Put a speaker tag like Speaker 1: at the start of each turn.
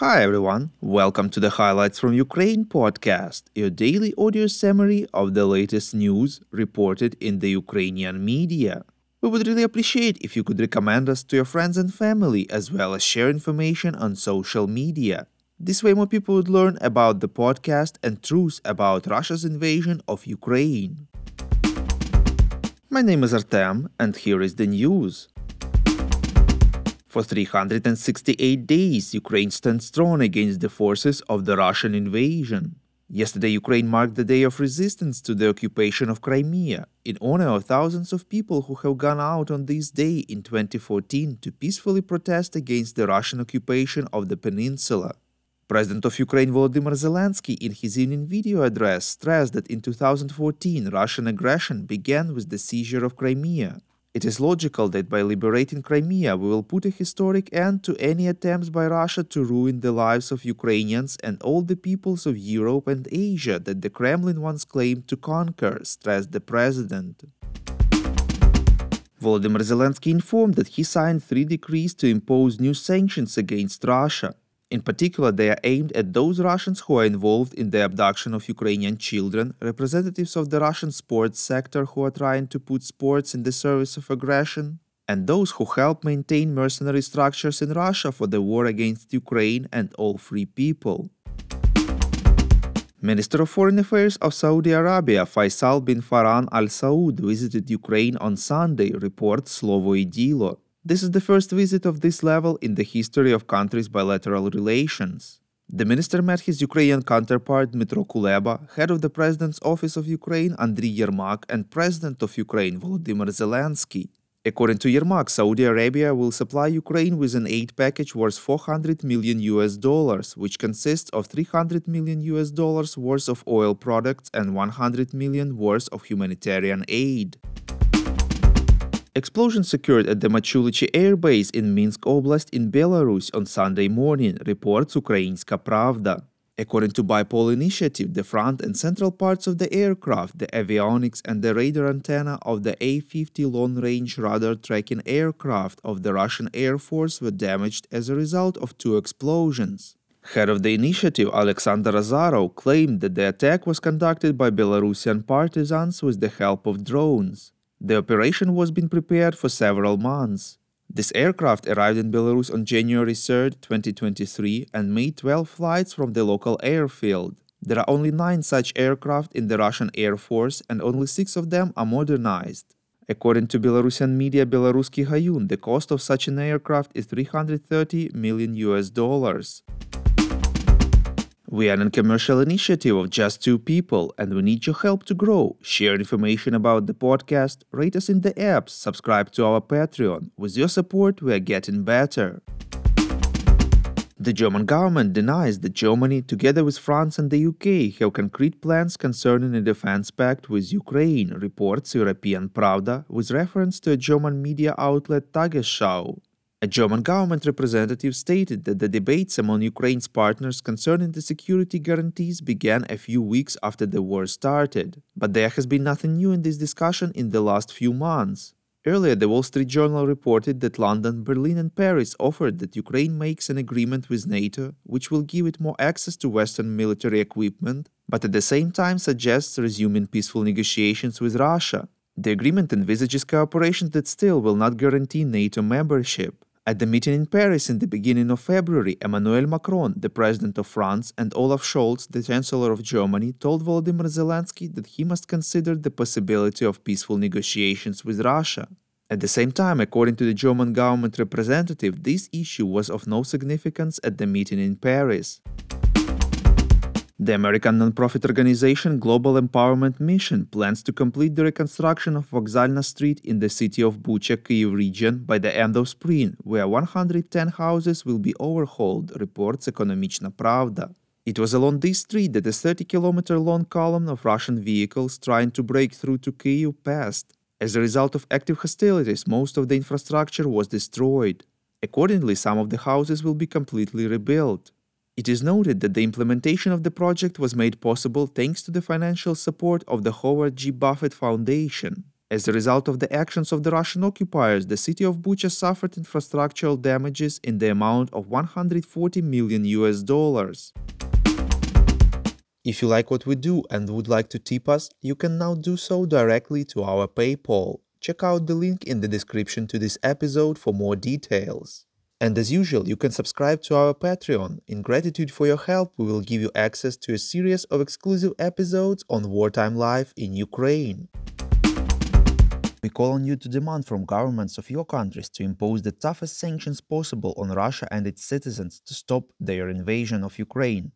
Speaker 1: Hi everyone, welcome to the Highlights from Ukraine podcast, your daily audio summary of the latest news reported in the Ukrainian media. We would really appreciate if you could recommend us to your friends and family as well as share information on social media. This way, more people would learn about the podcast and truths about Russia's invasion of Ukraine. My name is Artem, and here is the news. For 368 days, Ukraine stands strong against the forces of the Russian invasion. Yesterday, Ukraine marked the day of resistance to the occupation of Crimea in honor of thousands of people who have gone out on this day in 2014 to peacefully protest against the Russian occupation of the peninsula. President of Ukraine Volodymyr Zelensky, in his evening video address, stressed that in 2014 Russian aggression began with the seizure of Crimea it is logical that by liberating Crimea, we will put a historic end to any attempts by Russia to ruin the lives of Ukrainians and all the peoples of Europe and Asia that the Kremlin once claimed to conquer, stressed the president. Volodymyr Zelensky informed that he signed three decrees to impose new sanctions against Russia. In particular, they are aimed at those Russians who are involved in the abduction of Ukrainian children, representatives of the Russian sports sector who are trying to put sports in the service of aggression, and those who help maintain mercenary structures in Russia for the war against Ukraine and all free people. Minister of Foreign Affairs of Saudi Arabia Faisal bin Farhan Al Saud visited Ukraine on Sunday, reports Slovo i Dilo. This is the first visit of this level in the history of countries' bilateral relations. The minister met his Ukrainian counterpart Dmytro Kuleba, head of the President's Office of Ukraine Andriy Yermak, and President of Ukraine Volodymyr Zelensky. According to Yermak, Saudi Arabia will supply Ukraine with an aid package worth 400 million US dollars, which consists of 300 million US dollars worth of oil products and 100 million worth of humanitarian aid. Explosions occurred at the Machulichi air base in Minsk Oblast in Belarus on Sunday morning, reports Ukrainska Pravda. According to BYPOL Initiative, the front and central parts of the aircraft, the avionics and the radar antenna of the A-50 long-range radar tracking aircraft of the Russian Air Force were damaged as a result of two explosions. Head of the initiative, Alexander Azarov, claimed that the attack was conducted by Belarusian partisans with the help of drones. The operation was being prepared for several months. This aircraft arrived in Belarus on January 3, 2023, and made 12 flights from the local airfield. There are only 9 such aircraft in the Russian Air Force, and only 6 of them are modernized. According to Belarusian media Belaruski Hajun, the cost of such an aircraft is 330 million US dollars. We are a commercial initiative of just two people, and we need your help to grow. Share information about the podcast, rate us in the apps, subscribe to our Patreon. With your support, we are getting better. The German government denies that Germany, together with France and the UK, have concrete plans concerning a defense pact with Ukraine, reports European Pravda, with reference to a German media outlet Tagesschau. A German government representative stated that the debates among Ukraine's partners concerning the security guarantees began a few weeks after the war started. But there has been nothing new in this discussion in the last few months. Earlier, the Wall Street Journal reported that London, Berlin, and Paris offered that Ukraine makes an agreement with NATO, which will give it more access to Western military equipment, but at the same time suggests resuming peaceful negotiations with Russia. The agreement envisages cooperation that still will not guarantee NATO membership. At the meeting in Paris in the beginning of February, Emmanuel Macron, the president of France, and Olaf Scholz, the chancellor of Germany, told Volodymyr Zelensky that he must consider the possibility of peaceful negotiations with Russia. At the same time, according to the German government representative, this issue was of no significance at the meeting in Paris. The American nonprofit organization Global Empowerment Mission plans to complete the reconstruction of Vokzalna Street in the city of Bucha, Kyiv region by the end of spring, where 110 houses will be overhauled, reports Ekonomichna Pravda. It was along this street that a 30 kilometer long column of Russian vehicles trying to break through to Kyiv passed. As a result of active hostilities, most of the infrastructure was destroyed. Accordingly, some of the houses will be completely rebuilt. It is noted that the implementation of the project was made possible thanks to the financial support of the Howard G. Buffett Foundation. As a result of the actions of the Russian occupiers, the city of Bucha suffered infrastructural damages in the amount of 140 million US dollars. If you like what we do and would like to tip us, you can now do so directly to our PayPal. Check out the link in the description to this episode for more details. And as usual, you can subscribe to our Patreon. In gratitude for your help, we will give you access to a series of exclusive episodes on wartime life in Ukraine. We call on you to demand from governments of your countries to impose the toughest sanctions possible on Russia and its citizens to stop their invasion of Ukraine.